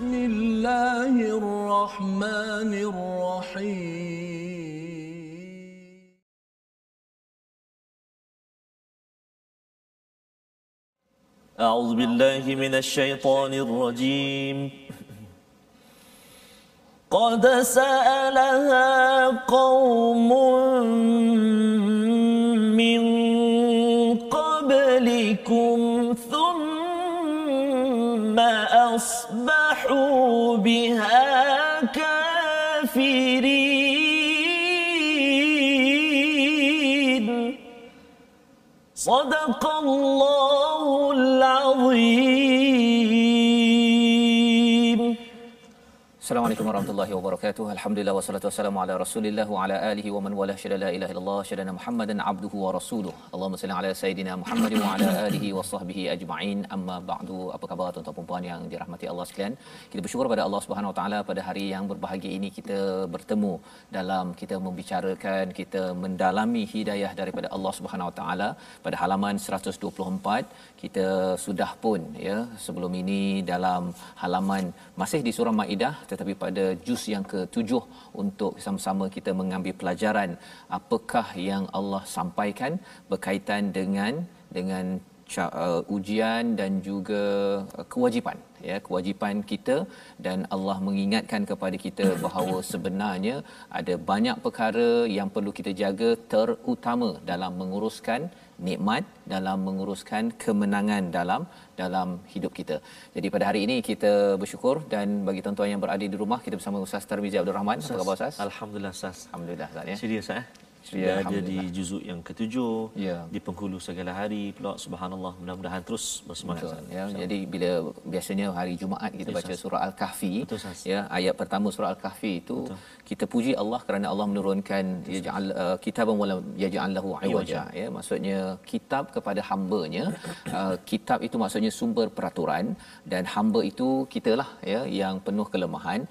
بسم الله الرحمن الرحيم. أعوذ بالله من الشيطان الرجيم. قد سألها قوم أصبحوا بها كافرين صدق الله العظيم warahmatullahi wabarakatuh. Alhamdulillah wassalatu wassalamu ala Rasulillah wa ala alihi wa man wala syada la ilaha illallah syada Muhammadan abduhu wa rasuluh. Allahumma salli ala sayidina Muhammad wa ala alihi wa sahbihi ajma'in. Amma ba'du. Apa khabar tuan-tuan dan puan yang dirahmati Allah sekalian? Kita bersyukur pada Allah Subhanahu wa taala pada hari yang berbahagia ini kita bertemu dalam kita membicarakan kita mendalami hidayah daripada Allah Subhanahu wa taala pada halaman 124 kita sudah pun ya sebelum ini dalam halaman masih di surah Maidah tetapi pada juz yang ke-7 untuk sama-sama kita mengambil pelajaran apakah yang Allah sampaikan berkaitan dengan dengan uh, ujian dan juga uh, kewajipan ya kewajipan kita dan Allah mengingatkan kepada kita bahawa sebenarnya ada banyak perkara yang perlu kita jaga terutama dalam menguruskan nikmat dalam menguruskan kemenangan dalam dalam hidup kita. Jadi pada hari ini kita bersyukur dan bagi tuan-tuan yang berada di rumah kita bersama Ustaz Tarmizi Abdul Rahman. Apa khabar Ustaz? Alhamdulillah Ustaz. Alhamdulillah Ustaz ya. Serius eh? Ya, ada di juzuk yang ketujuh Ya. di penghulu segala hari pula. Subhanallah mudah-mudahan terus bersemangat Betul, ya. Jadi bila biasanya hari Jumaat kita Ya, baca Ustaz. surah Al-Kahfi Betul, ya ayat pertama surah Al-Kahfi itu kita puji Allah kerana Allah menurunkan yaj'al uh, kitaban wala yaj'al lahu iwaja ya. maksudnya kitab kepada hamba-Nya uh, kitab itu maksudnya sumber peraturan dan hamba itu kitalah ya yang penuh kelemahan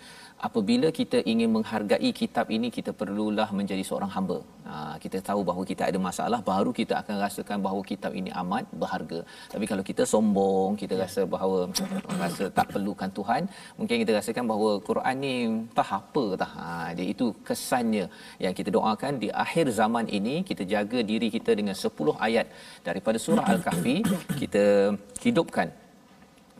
apabila kita ingin menghargai kitab ini kita perlulah menjadi seorang hamba. Ha, kita tahu bahawa kita ada masalah baru kita akan rasakan bahawa kitab ini amat berharga. Tapi kalau kita sombong, kita rasa bahawa rasa tak perlukan Tuhan, mungkin kita rasakan bahawa Quran ni tak apa tah. Ha, dia itu kesannya yang kita doakan di akhir zaman ini kita jaga diri kita dengan 10 ayat daripada surah Al-Kahfi kita hidupkan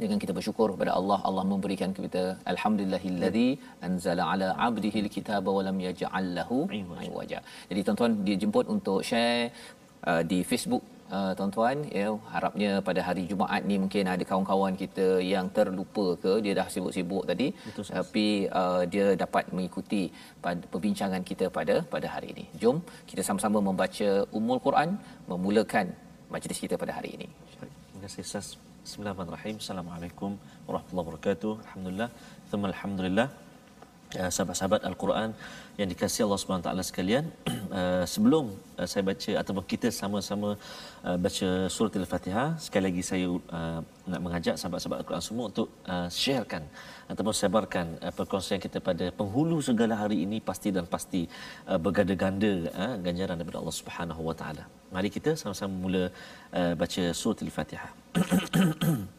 dengan kita bersyukur kepada Allah Allah memberikan kita alhamdulillahillazi anzala ala abdihi alkitaba wa lam yaj'al lahu iwaja. Jadi tuan-tuan dijemput untuk share uh, di Facebook Uh, tuan-tuan ya. Harapnya pada hari Jumaat ni mungkin ada kawan-kawan kita yang terlupa ke dia dah sibuk-sibuk tadi. Betul, tapi uh, dia dapat mengikuti pada perbincangan kita pada pada hari ini. Jom kita sama-sama membaca Ummul Quran memulakan majlis kita pada hari ini. Terima kasih Ustaz. بسم الله الرحمن الرحيم. السلام عليكم ورحمة الله وبركاته. الحمد لله. ثم الحمد لله. Uh, sahabat-sahabat Al-Quran yang dikasihi Allah Subhanahu taala sekalian uh, sebelum uh, saya baca ataupun kita sama-sama uh, baca surah Al-Fatihah sekali lagi saya uh, nak mengajak sahabat-sahabat Al-Quran semua untuk uh, sharekan ataupun sebarkan uh, perkongsian kita pada penghulu segala hari ini pasti dan pasti uh, berganda-ganda uh, ganjaran daripada Allah Subhanahu wa taala. Mari kita sama-sama mula uh, baca surah Al-Fatihah.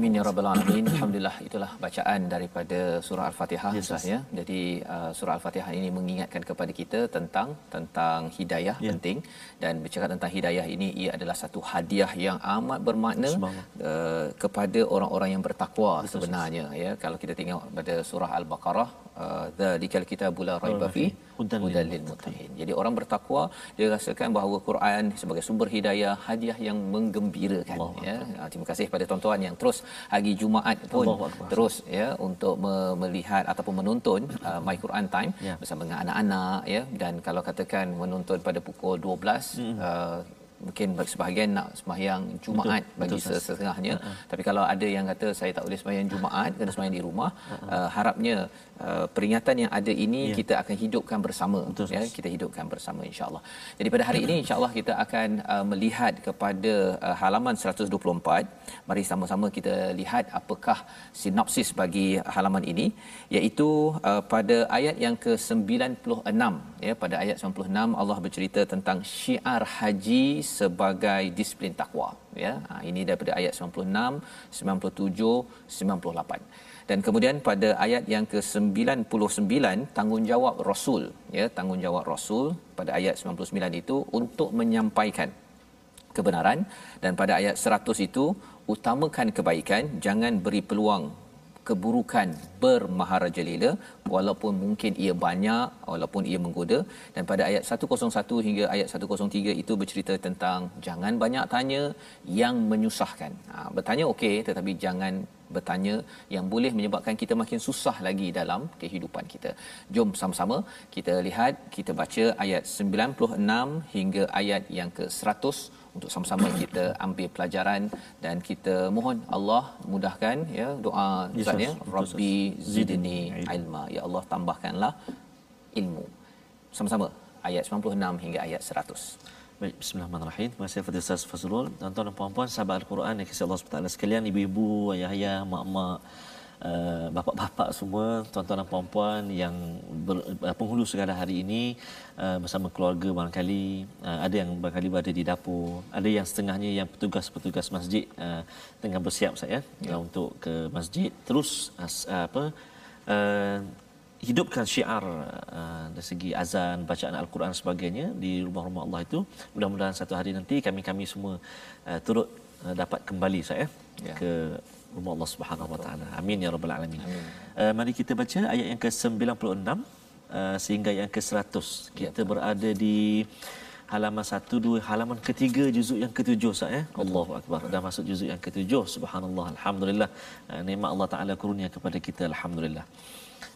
Amin ya rabbal alamin. Alhamdulillah itulah bacaan daripada surah Al-Fatihah Yes, Ustaz ya. Jadi uh, surah Al-Fatihah ini mengingatkan kepada kita tentang tentang hidayah Ya. penting dan bercakap tentang hidayah ini ia adalah satu hadiah yang amat bermakna uh, kepada orang-orang yang bertakwa sebenarnya ya. Kalau kita tengok pada surah Al-Baqarah uh, dzalikal kitabul la raiba fi Hudan lil hudan lil muttaqin. Jadi orang bertakwa dia rasakan bahawa Quran sebagai sumber hidayah, hadiah yang menggembirakan Allahu ya. Ah, Terima kasih kepada tuan-tuan yang terus hari Jumaat pun terus ya untuk me- melihat ataupun menonton uh, My Quran Time Ya. bersama dengan anak-anak ya. Dan kalau katakan menonton pada pukul 12 Hmm. uh, mungkin bagi sebahagian nak sembahyang Jumaat Betul, bagi betul, setengahnya tapi kalau ada yang kata saya tak boleh sembahyang Jumaat kena sembahyang di rumah uh, harapnya uh, peringatan yang ada ini Ya. kita akan hidupkan bersama Betul, ya kita hidupkan bersama insyaallah. Jadi pada hari ini insyaallah kita akan uh, melihat kepada uh, halaman 124. Mari sama-sama kita lihat apakah sinopsis bagi halaman ini iaitu uh, pada ayat yang ke-96 ya pada ayat 96 Allah bercerita tentang syiar haji sebagai disiplin takwa ya. Ha, ini daripada ayat 96, 97, 98 dan kemudian pada ayat yang ke-99 tanggungjawab rasul. Ya tanggungjawab rasul pada ayat 99 itu untuk menyampaikan kebenaran. Dan pada ayat 100 itu utamakan kebaikan jangan beri peluang keburukan bermaharajalela walaupun mungkin ia banyak walaupun ia menggoda. Dan pada ayat 101 hingga ayat 103 itu bercerita tentang jangan banyak tanya yang menyusahkan. Ha, bertanya okey tetapi jangan bertanya yang boleh menyebabkan kita makin susah lagi dalam kehidupan kita. Jom sama-sama kita lihat, kita baca ayat 96 hingga ayat yang ke-100 untuk sama-sama kita ambil pelajaran dan kita mohon Allah mudahkan ya doa Ustaz ya. Rabbi Zidni ilma. Ya Allah tambahkanlah ilmu. Sama-sama. Ayat 96 hingga ayat 100. Baik, bismillahirrahmanirrahim. Terima kasih kepada Ustaz Fazrul. Tuan-tuan dan puan-puan, sahabat Al-Quran yang kisah Allah SWT sekalian, ibu-ibu, ayah-ayah, mak-mak, uh, bapa-bapa semua, tuan-tuan dan puan-puan yang ber, uh, penghulu segala hari ini uh, bersama keluarga barangkali, uh, ada yang barangkali berada di dapur, ada yang setengahnya yang petugas-petugas masjid uh, tengah bersiap saya ya. uh, untuk ke masjid. Terus uh, apa uh, hidupkan syiar uh, dari segi azan, bacaan al-Quran sebagainya di rumah-rumah Allah itu. Mudah-mudahan satu hari nanti kami-kami semua uh, turut uh, dapat kembali saya Ya. ke rumah Allah Subhanahu Wa Taala. Amin ya rabbal alamin. Uh, mari kita baca ayat yang ke-96 uh, sehingga yang ke-100. Kita berada di halaman 1 2 halaman ketiga juzuk yang ketujuh Ustaz ya. Allahu akbar. Dah masuk juzuk yang ketujuh. Subhanallah. Alhamdulillah. Nikmat Allah Taala kurnia kepada kita alhamdulillah.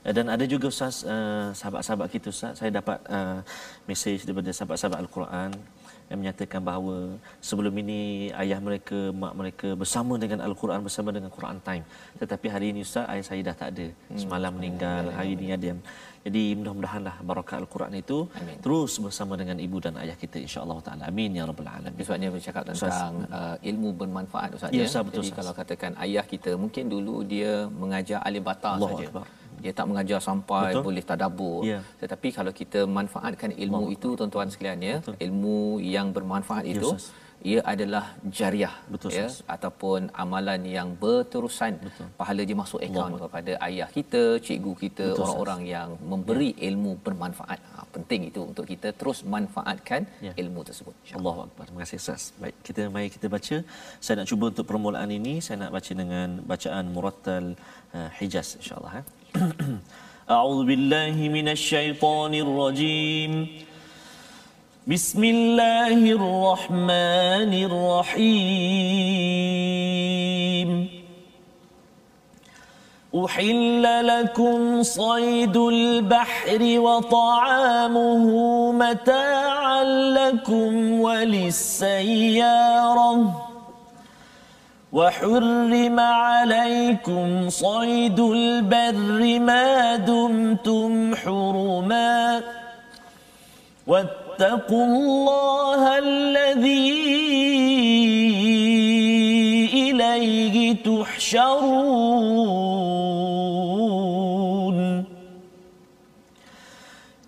Uh, dan ada juga Ustaz uh, sahabat-sahabat kita Ustaz saya dapat uh, mesej daripada sahabat-sahabat Al-Quran yang menyatakan bahawa sebelum ini ayah mereka mak mereka bersama dengan Al-Quran bersama dengan Quran Time tetapi hari ini Ustaz ayah saya dah tak ada semalam meninggal hari ini ada yang jadi mudah-mudahanlah barakat Al-Quran itu Amin. terus bersama dengan ibu dan ayah kita insya-Allah taala amin ya rabbal alamin Sebabnya bercakap tentang uh, ilmu bermanfaat Ustaz Ya, ya. Ustaz, betul, Jadi Ustaz. kalau katakan ayah kita mungkin dulu dia mengajar alif bata saja. Akbar. Dia tak mengajar sampai Betul. boleh tadabur. Ya. Tetapi kalau kita manfaatkan ilmu itu tuan-tuan sekalian ya, ilmu yang bermanfaat itu Ustaz. ia adalah jariah Betul, ya Ustaz. ataupun amalan yang berterusan Betul. pahala dia masuk akaun kepada ayah kita, cikgu kita, Betul, orang-orang yang memberi ilmu bermanfaat. Ha, penting itu untuk kita terus manfaatkan Ya. ilmu tersebut. InsyaAllah. Akbar. Terima kasih Ustaz. Baik, kita mari kita baca. Saya nak cuba untuk permulaan ini saya nak baca dengan bacaan murattal uh, Hijaz insya-Allah أعوذ بالله من الشيطان الرجيم. بسم الله الرحمن الرحيم. أحل لكم صيد البحر وطعامه متاعا لكم وللسيارة. وحرم عليكم صيد البر ما دمتم حرما واتقوا الله الذي إليه تحشرون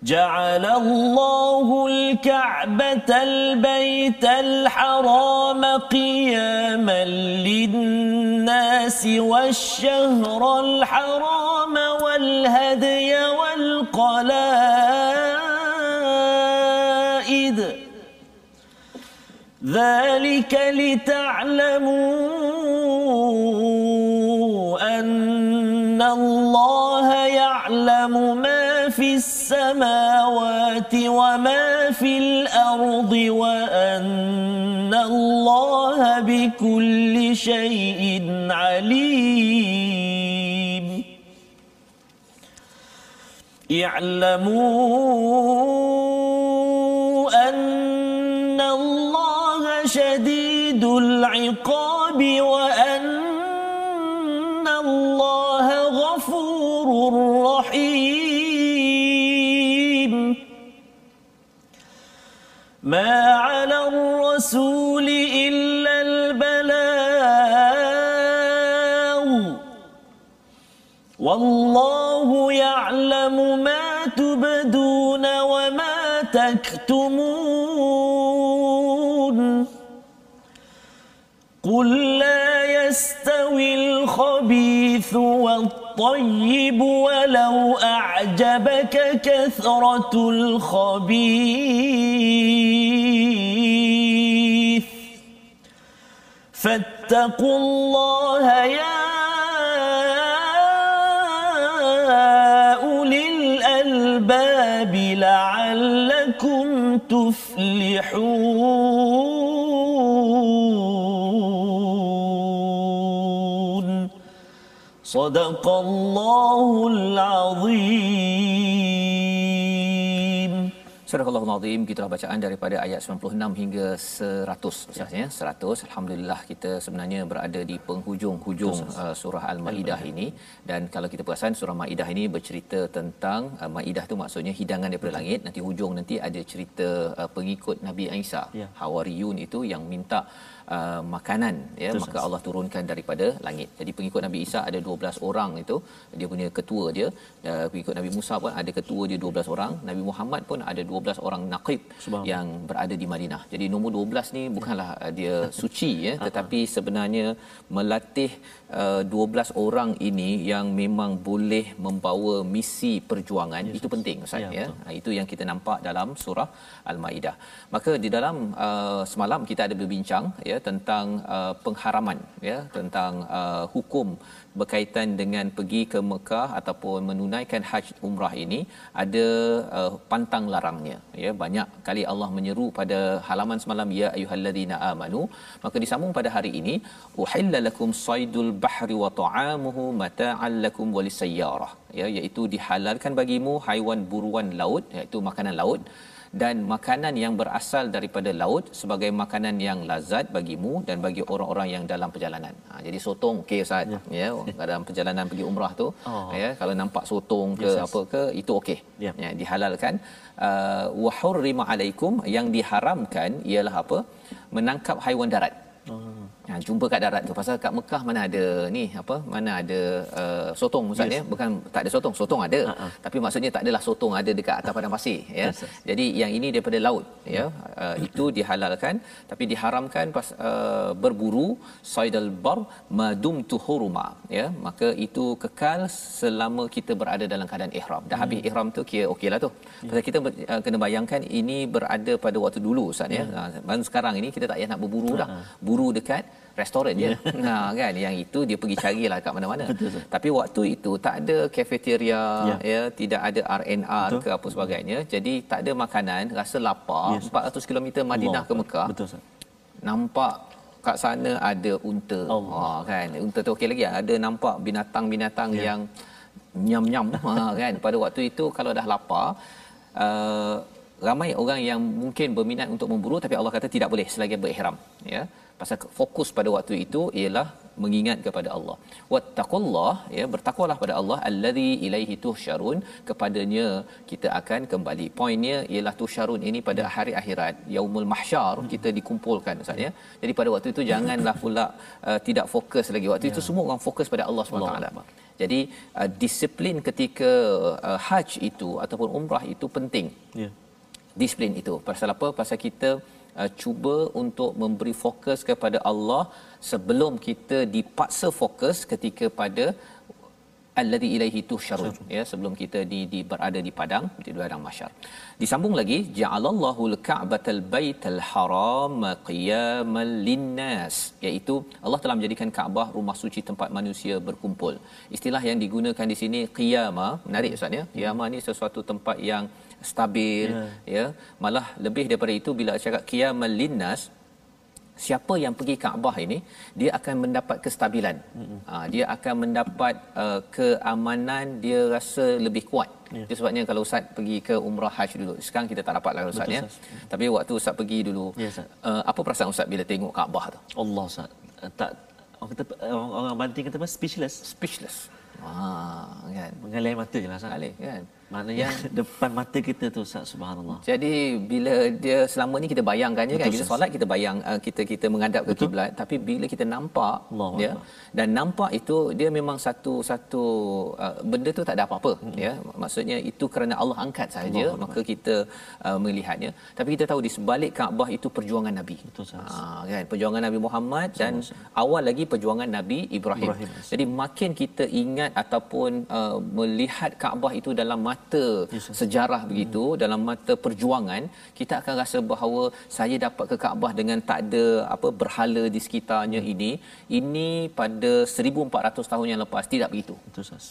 جعل الله الكعبة البيت الحرام قياما للناس والشهر الحرام والهدي والقلائد. ذلك لتعلموا أن الله يعلم ما في السماوات وما في الأرض وأن الله بكل شيء عليم. اعلموا أن الله شديد العقاب وأن ما على الرسول إلا البلاغ والله يعلم ما تبدون وما تكتمون قل لا يستوي الخبيث والطيب ولو أعجبك كثرة الخبيث. فاتقوا الله يا أولي الألباب لعلكم تفلحون. صدق الله العظيم Surah Allahul Azim gitulah bacaan daripada ayat 96 hingga 100 Ustaz ya 100 alhamdulillah kita sebenarnya berada di penghujung-hujung uh, surah Al-Maidah ini dan kalau kita perasan surah Maidah ini bercerita tentang uh, Maidah tu maksudnya hidangan daripada langit nanti hujung nanti ada cerita uh, pengikut Nabi Isa Ya. Hawariyun itu yang minta Uh, makanan ya Betul, maka. Allah turunkan daripada langit. Jadi pengikut Nabi Isa ada 12 orang itu dia punya ketua dia uh, pengikut Nabi Musa pun ada ketua dia 12 orang, Nabi Muhammad pun ada 12 orang naqib yang berada di Madinah. Jadi nombor 12 ni bukanlah uh, dia suci ya tetapi sebenarnya melatih uh, 12 orang ini yang memang boleh membawa misi perjuangan Ya, itu penting Ustaz Ya, ya. betul. Ha, itu yang kita nampak dalam surah Al-Maidah. Maka di dalam uh, semalam kita ada berbincang ya tentang uh, pengharaman ya tentang uh, hukum berkaitan dengan pergi ke Mekah ataupun menunaikan haji umrah ini ada uh, pantang larangnya. Ya banyak kali Allah menyeru pada halaman semalam ya ayyuhallazina amanu maka disambung pada hari ini uhilla lakum saydul bahri wa ta'amuhu mata'an lakum walisayyarah ya iaitu dihalalkan bagimu haiwan buruan laut iaitu makanan laut dan makanan yang berasal daripada laut sebagai makanan yang lazat bagimu dan bagi orang-orang yang dalam perjalanan. Ha, jadi sotong okey ustaz ya. ya dalam perjalanan pergi umrah tu Oh. ya kalau nampak sotong ke Yes, yes. apa ke itu okey. Ya. Ya dihalalkan uh, wa hurrima alaikum yang diharamkan ialah apa? menangkap haiwan darat. Oh. Ha, jumpa kat darat tu. Pasal kat Mekah mana ada ni apa mana ada uh, sotong ustaz Yes. ya? Bukan tak ada sotong. Sotong ada. Ha. tapi maksudnya tak adalah sotong ada dekat atas padang pasir ya? Yes, yes. jadi yang ini daripada laut ya? Uh, itu dihalalkan tapi diharamkan pas uh, berburu saidal bar madum tuhuruma ya? Maka itu kekal selama kita berada dalam keadaan ihram. Dah habis Hmm. ihram tu kira okeylah tu. Pasal kita uh, kena bayangkan ini berada pada waktu dulu ustaz ya? Hmm. uh, sekarang ini kita tak payah nak berburu dah. buru dekat restoran je ha kan yang itu dia pergi carilah kat mana-mana Ya. Betul, tapi waktu itu tak ada cafeteria Ya. ya tidak ada RNR Betul. ke apa sebagainya jadi tak ada makanan rasa lapar Yes. 400 km Madinah Allah ke Mekah Betul Ustaz. nampak kat sana ada unta Allah. ha kan unta tu okey lagi ada nampak binatang-binatang Ya. yang nyam-nyam ha kan pada waktu itu kalau dah lapar uh, ramai orang yang mungkin berminat untuk memburu tapi Allah kata tidak boleh selagi berihram ya. Pasal fokus pada waktu itu ialah mengingat kepada Allah. Wattaqullah ya bertakwalah pada Allah allazi ilaihi tuhsyarun kepadanya kita akan kembali. Poinnya ialah tuhsyarun ini pada hari akhirat yaumul mahsyar kita dikumpulkan ustaz ya. Jadi pada waktu itu janganlah pula uh, tidak fokus lagi. Waktu itu semua orang fokus pada Allah Subhanahu taala. Jadi uh, disiplin ketika uh, haji itu ataupun umrah itu penting. Ya. Disiplin itu. Pasal apa? Pasal kita uh, cuba untuk memberi fokus kepada Allah sebelum kita dipaksa fokus ketika pada alladhi ilaihi tuhsyarun ya sebelum kita di, di berada di padang di padang mahsyar. Disambung lagi ja'alallahu al-ka'batal baital haram qiyamal linnas iaitu Allah telah menjadikan Kaabah rumah suci tempat manusia berkumpul. Istilah yang digunakan di sini qiyama menarik ustaz ya. Qiyama ni sesuatu tempat yang stabil Ya. ya. Malah lebih daripada itu bila cakap qiyamal linnas siapa yang pergi Kaabah ini dia akan mendapat kestabilan. Ha, dia akan mendapat uh, keamanan dia rasa lebih kuat. Ya. Itu sebabnya kalau ustaz pergi ke umrah haji dulu. Sekarang kita tak dapat lah ustaz Betul, ya. Ustaz. Tapi waktu ustaz pergi dulu Ya, Ustaz. uh, apa perasaan ustaz bila tengok Kaabah tu? Allah Ustaz. Eh, Tak orang kata orang, orang banting kata apa speechless. Speechless. Ha kan. Mengalir mata je lah Ustaz. Kali kan. Maknanya depan mata kita tu Ustaz subhanallah. Jadi bila dia selama ni kita bayangkan je kan kita solat kita bayang uh, kita kita menghadap ke kiblat. Tapi bila kita nampak Allahu ya Akbar. dan nampak itu dia memang satu satu uh, benda tu tak ada apa-apa ya. Maksudnya itu kerana Allah angkat saja maka kita uh, melihatnya. Tapi kita tahu di sebalik Kaabah itu perjuangan Nabi. Betul, Ustaz. ha, kan? Perjuangan Nabi Muhammad dan awal lagi perjuangan Nabi Ibrahim, Ibrahim, jadi makin kita ingat ataupun uh, melihat Kaabah itu dalam mata Yes, sejarah begitu dalam mata perjuangan kita akan rasa bahawa saya dapat ke Kaabah dengan tak ada apa berhala di sekitarnya ini ini pada 1400 tahun yang lepas tidak begitu. Betul Ustaz.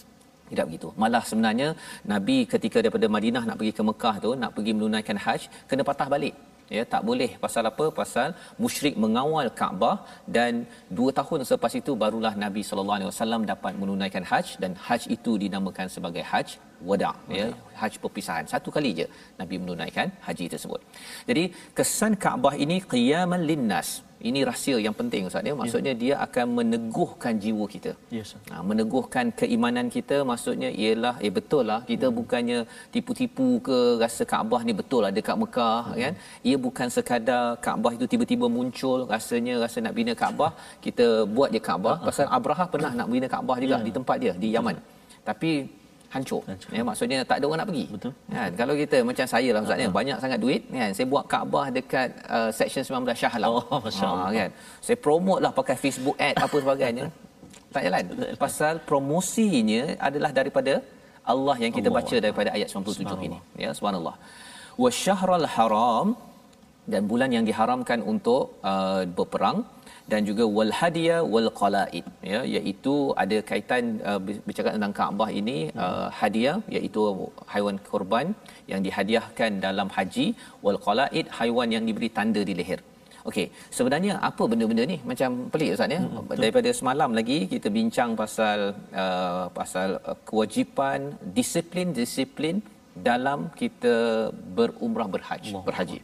tidak begitu. Malah sebenarnya nabi ketika daripada Madinah nak pergi ke Mekah tu nak pergi menunaikan haj kena patah balik ya tak boleh. Pasal apa? Pasal musyrik mengawal Kaabah dan dua tahun selepas itu barulah Nabi sallallahu alaihi wasallam dapat menunaikan haj dan haj itu dinamakan sebagai haj wada ya haj perpisahan. Satu kali je Nabi menunaikan haji tersebut. Jadi kesan Kaabah ini qiyaman linnas ini rahsia yang penting ustaz ya maksudnya dia akan meneguhkan jiwa kita Ya Ustaz. Ha, meneguhkan keimanan kita maksudnya ialah eh betul lah kita hmm. bukannya tipu-tipu ke rasa Kaabah ni betul lah dekat Mekah hmm. kan ia bukan sekadar Kaabah itu tiba-tiba muncul rasanya rasa nak bina Kaabah kita buat je Kaabah pasal Abraha pernah nak bina Kaabah juga Ya. di tempat dia di Yaman tapi hancur. Hancur. Ya maksudnya tak ada orang nak pergi. Betul. Kan kalau kita macam saya lah ustaz ni banyak sangat duit kan saya buat Kaabah dekat uh, section 19 Shah Alam. Oh, Allah. kan. Saya promote lah pakai Facebook ad apa sebagainya. tak jalan. Pasal promosinya adalah daripada Allah yang kita Allah baca daripada ayat 97 ini. Ya subhanallah. Wa syahrul haram dan bulan yang diharamkan untuk uh, berperang dan juga wal hadiya wal qalaid ya iaitu ada kaitan uh, bercakap tentang Kaabah ini uh, hadiah iaitu haiwan korban yang dihadiahkan dalam haji wal qalaid haiwan yang diberi tanda di leher Okey, sebenarnya apa benda-benda ni? Macam pelik Ustaz ya. Hmm, Daripada semalam lagi kita bincang pasal uh, pasal uh, kewajipan disiplin-disiplin dalam kita berumrah berhaji, Allah berhaji.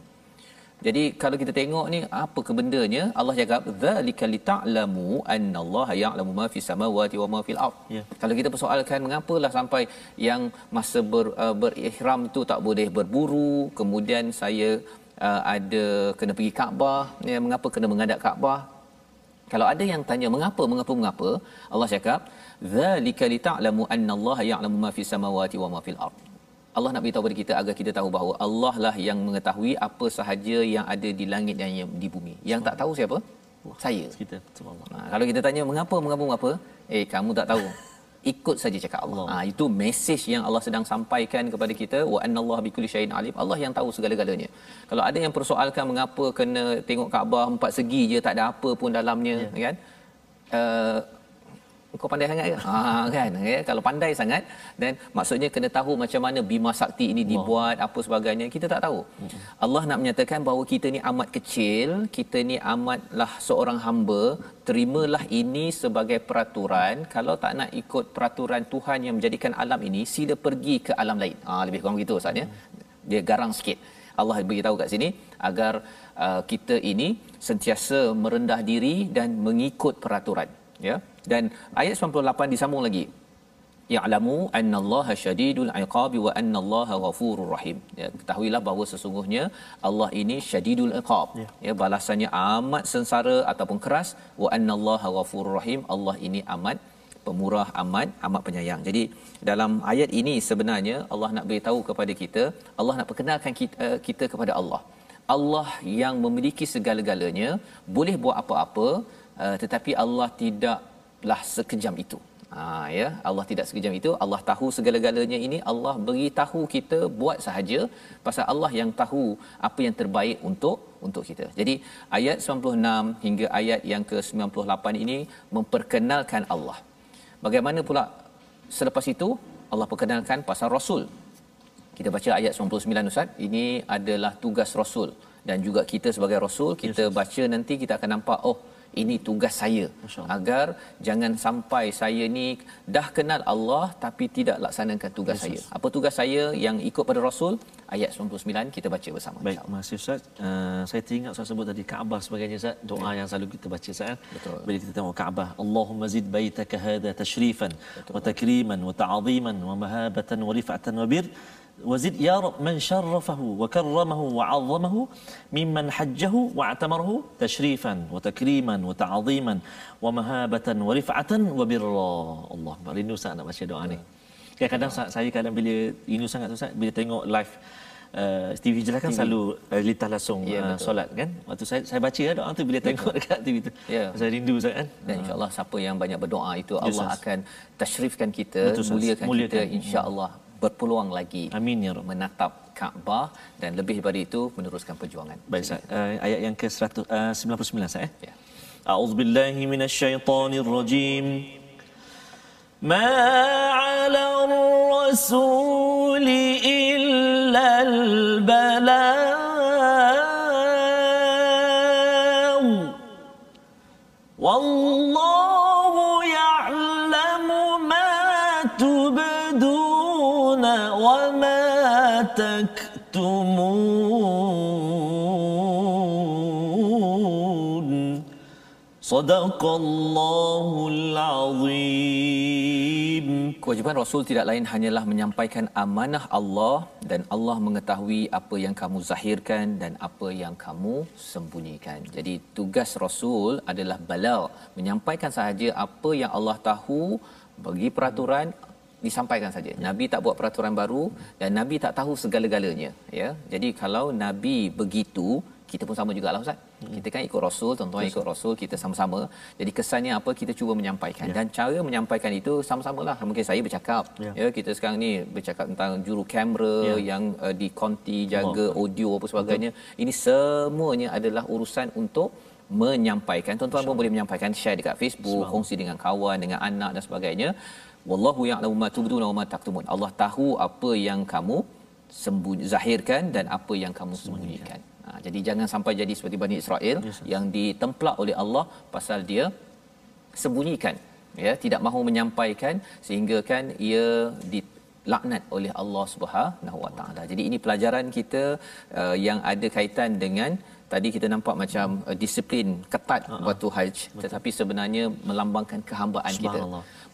Jadi kalau kita tengok ni apa kebendanya Allah cakap zalika lita'lamu annallaha ya'lamu ma fis samawati wa ma fil ard. Ya. Kalau kita persoalkan mengapalah sampai yang masa ber, uh, berihram tu tak boleh berburu, kemudian saya uh, ada kena pergi Kaabah, ya, mengapa kena menghadap Kaabah? Kalau ada yang tanya mengapa mengapa mengapa, Allah cakap zalika lita'lamu annallaha ya'lamu ma fis samawati wa ma fil ard. Allah nak beritahu kepada kita agar kita tahu bahawa Allah lah yang mengetahui apa sahaja yang ada di langit dan yang di bumi. Yang tak tahu siapa? Saya. Kita subhanallah. Ha, kalau kita tanya mengapa mengapa mengapa? Eh kamu tak tahu. Ikut saja cakap Allah. Ha, itu mesej yang Allah sedang sampaikan kepada kita wa annallaha bikulli syai'in alim. Allah yang tahu segala-galanya. Kalau ada yang persoalkan mengapa kena tengok Kaabah empat segi je tak ada apa pun dalamnya yeah. kan? Uh, kau pandai sangat ke? Ha kan. Ya, kalau pandai sangat dan maksudnya kena tahu macam mana bima sakti ini dibuat apa sebagainya kita tak tahu. Allah nak menyatakan bahawa kita ni amat kecil, kita ni amatlah seorang hamba, terimalah ini sebagai peraturan. Kalau tak nak ikut peraturan Tuhan yang menjadikan alam ini, sila pergi ke alam lain. Ha lebih kurang begitu Ustaz ya. Dia garang sikit. Allah beritahu kat sini agar uh, kita ini sentiasa merendah diri dan mengikut peraturan ya dan ayat 98 disambung lagi ya'lamu annallaha syadidul iqabi wa annallaha ghafurur rahim ya ketahuilah bahawa sesungguhnya Allah ini syadidul iqab Ya. ya balasannya amat sengsara ataupun keras wa annallaha ghafurur rahim Allah ini amat pemurah amat amat penyayang. Jadi dalam ayat ini sebenarnya Allah nak beritahu kepada kita, Allah nak perkenalkan kita, uh, kita kepada Allah. Allah yang memiliki segala-galanya, boleh buat apa-apa, uh, tetapi Allah tidaklah sekejam itu. Ha, ya Allah tidak sekejam itu Allah tahu segala-galanya ini Allah beritahu kita buat sahaja pasal Allah yang tahu apa yang terbaik untuk untuk kita. Jadi ayat 96 hingga ayat yang ke-98 ini memperkenalkan Allah. Bagaimana pula selepas itu Allah perkenalkan pasal rasul. Kita baca ayat 99 Ustaz. Ini adalah tugas rasul dan juga kita sebagai rasul kita yes. baca nanti kita akan nampak oh ini tugas saya agar jangan sampai saya ni dah kenal Allah tapi tidak laksanakan tugas yes, saya. Apa tugas saya yang ikut pada Rasul? Ayat 99 kita baca bersama. Baik, kasih Ustaz. Uh, saya teringat Ustaz sebut tadi Kaabah sebagainya Ustaz. Doa ya. yang selalu kita baca Ustaz. Betul. Bila kita tengok Kaabah, Allahumma zid baitaka hadha tashrifan wa takriman wa ta'ziman wa mahabatan wa rif'atan wa bir وزد يا رب من شرفه وكرمه وعظمه ممن حجه واعتمره تشريفا وتكريما وتعظيما ومهابة ورفعة وبرا الله rindu sangat nak baca doa ni kadang-kadang saya kadang bila rindu sangat tu bila tengok live Uh, TV jelas kan TV. selalu uh, lintas langsung ya, uh, solat kan waktu saya saya baca doa tu bila tengok betul. dekat TV tu ya. saya rindu sangat kan dan insyaallah siapa yang banyak berdoa itu Allah yes, akan tashrifkan kita betul, muliakan, muliakan kita insyaallah berpeluang lagi amin ya menatap Kaabah dan lebih daripada itu meneruskan perjuangan. Baik Ustaz. Uh, ayat yang ke-199 uh, Ustaz eh. Ya. A'udzu billahi minasyaitonir rajim. Ma 'ala ar-rasul illa al-balagh. صدق الله العظيم Kewajiban Rasul tidak lain hanyalah menyampaikan amanah Allah dan Allah mengetahui apa yang kamu zahirkan dan apa yang kamu sembunyikan. Jadi tugas Rasul adalah balau, menyampaikan sahaja apa yang Allah tahu, bagi peraturan disampaikan saja. Ya. Nabi tak buat peraturan baru dan Nabi tak tahu segala-galanya, ya. Jadi kalau Nabi begitu, kita pun sama jugalah Ustaz. Hmm. Kita kan ikut Rasul, tuan-tuan ikut Rasul, kita sama-sama. Jadi kesannya apa kita cuba menyampaikan ya. dan cara menyampaikan itu sama-samalah. Mungkin saya bercakap, ya. ya kita sekarang ni bercakap tentang juru kamera ya. yang uh, di konti jaga oh. audio apa sebagainya. Betul. Ini semuanya adalah urusan untuk menyampaikan. Tuan-tuan pun boleh menyampaikan share dekat Facebook, kongsi dengan kawan, dengan anak dan sebagainya wallahu ya'lamu ma tubduna wa ma taktumun Allah tahu apa yang kamu sembunyi zahirkan dan apa yang kamu sembunyikan ha, jadi jangan sampai jadi seperti Bani Israel yes, yang ditemplak oleh Allah pasal dia sembunyikan ya tidak mahu menyampaikan sehingga kan ia di laknat oleh Allah Subhanahu Wa Taala. Jadi ini pelajaran kita uh, yang ada kaitan dengan tadi kita nampak macam uh, disiplin ketat uh-huh. waktu haji tetapi sebenarnya melambangkan kehambaan kita.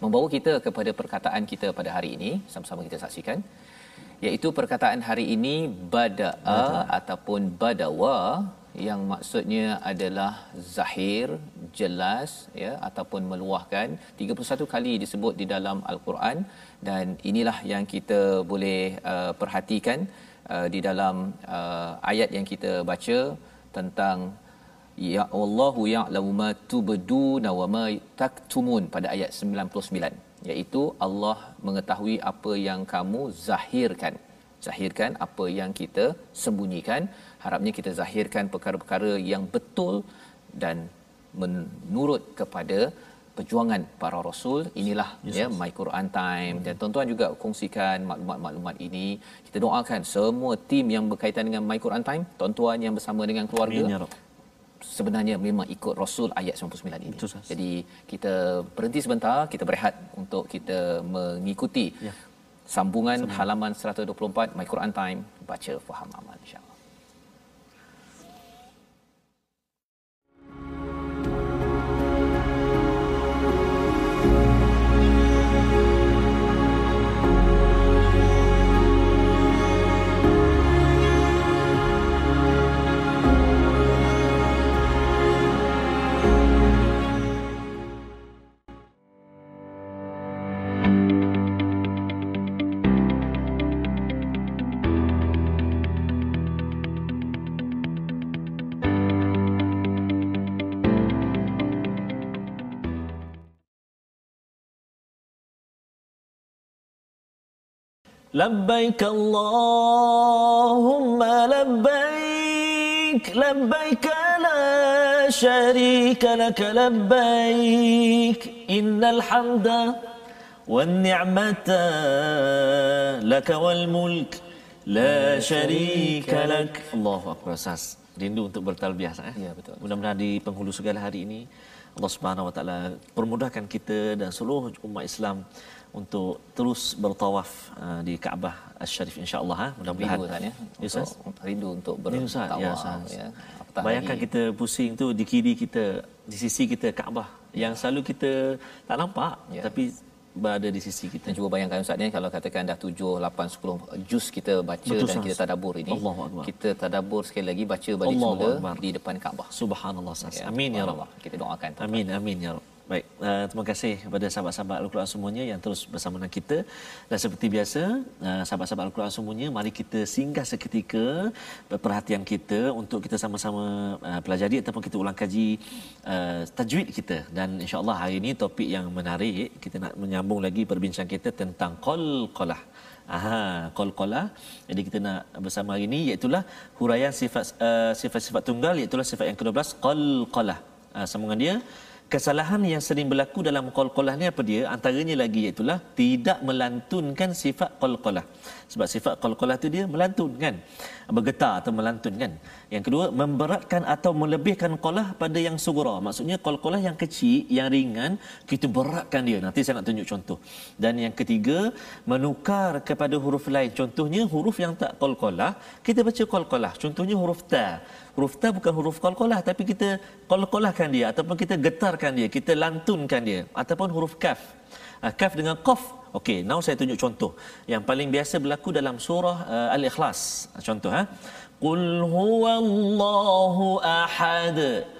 Membawa kita kepada perkataan kita pada hari ini. Sama-sama kita saksikan iaitu perkataan hari ini bada'a ataupun badawa yang maksudnya adalah zahir jelas ya ataupun meluahkan. 31 kali disebut di dalam al-Quran dan inilah yang kita boleh uh, perhatikan uh, di dalam uh, ayat yang kita baca tentang ya Allahu ya'lamu ma tubduna wa ma taktumun pada ayat 99 iaitu Allah mengetahui apa yang kamu zahirkan. Zahirkan apa yang kita sembunyikan. Harapnya kita zahirkan perkara-perkara yang betul dan menurut kepada perjuangan para rasul. Inilah yes, ya my Quran time. Hmm. dan tuan-tuan juga kongsikan maklumat-maklumat ini. Kita doakan semua tim yang berkaitan dengan my Quran time tuan-tuan yang bersama dengan keluarga Amin, ya sebenarnya memang ikut Rasul ayat 99 ini. Betul, Jadi kita berhenti sebentar, kita berehat untuk kita mengikuti ya. sambungan Sambil. halaman 124 My Quran Time baca faham amal insya لبيك اللهم لبيك لبيك لا شريك لك لبيك إن الحمد والنعمة لك والملك لا شريك لك Allahu Akbar Ustaz. Rindu untuk bertalbiah Ustaz. Eh? Ya, betul. Mudah-mudahan di penghulu segala hari ini Allah Subhanahu Wa Taala permudahkan kita dan seluruh umat Islam untuk terus bertawaf uh, di Kaabah Asy-Syarif insya-Allah ha. Mudah-mudahan. rindu kan ya Ya Ustaz. Untuk- rindu untuk Ya ya bertawaf Ustaz. ya apatah Bayangkan lagi. kita pusing tu di kiri kita, di sisi kita Kaabah yang selalu kita tak nampak Ya. tapi berada di sisi kita. dan cuba bayangkan Ustaz ni kalau katakan dah 7 8 10 juz kita baca Betul, dan Ustaz. kita tadabur ini kita tadabur sekali lagi baca balik semula Akbar. di depan Kaabah Subhanallah Ustaz. Amin ya Allah. Rabb. Kita doakan. Amin, amin ya Rabb. Baik, uh, terima kasih kepada sahabat-sahabat Al-Quran semuanya yang terus bersama dengan kita. Dan seperti biasa, uh, sahabat-sahabat Al-Quran semuanya, mari kita singgah seketika perhatian kita untuk kita sama-sama uh, pelajari ataupun kita ulang kaji uh, tajwid kita. Dan insya-Allah hari ini topik yang menarik, kita nak menyambung lagi perbincangan kita tentang qalqalah. Aha, qalqalah. Jadi kita nak bersama hari ini iaitu huraian sifat uh, sifat-sifat tunggal iaitu sifat yang ke-12 qalqalah. Uh, sambungan dia kesalahan yang sering berlaku dalam qalqalah ni apa dia? Antaranya lagi iaitu tidak melantunkan sifat qalqalah sebab sifat qalqalah tu dia melantun kan? Bergetar atau melantun kan? Yang kedua memberatkan atau melebihkan qalah pada yang sugura maksudnya qalqalah yang kecil yang ringan kita beratkan dia. Nanti saya nak tunjuk contoh. Dan yang ketiga menukar kepada huruf lain. Contohnya huruf yang tak qalqalah kita baca qalqalah. Contohnya huruf ta. Huruf ta bukan huruf qalqalah tapi kita qalqalahkan dia ataupun kita getarkan dia kita lantunkan dia ataupun huruf kaf uh, kaf dengan qaf. Okey now saya tunjuk contoh. Yang paling biasa berlaku dalam surah uh, al-ikhlas. Contoh ha? Qul huwallahu ahad.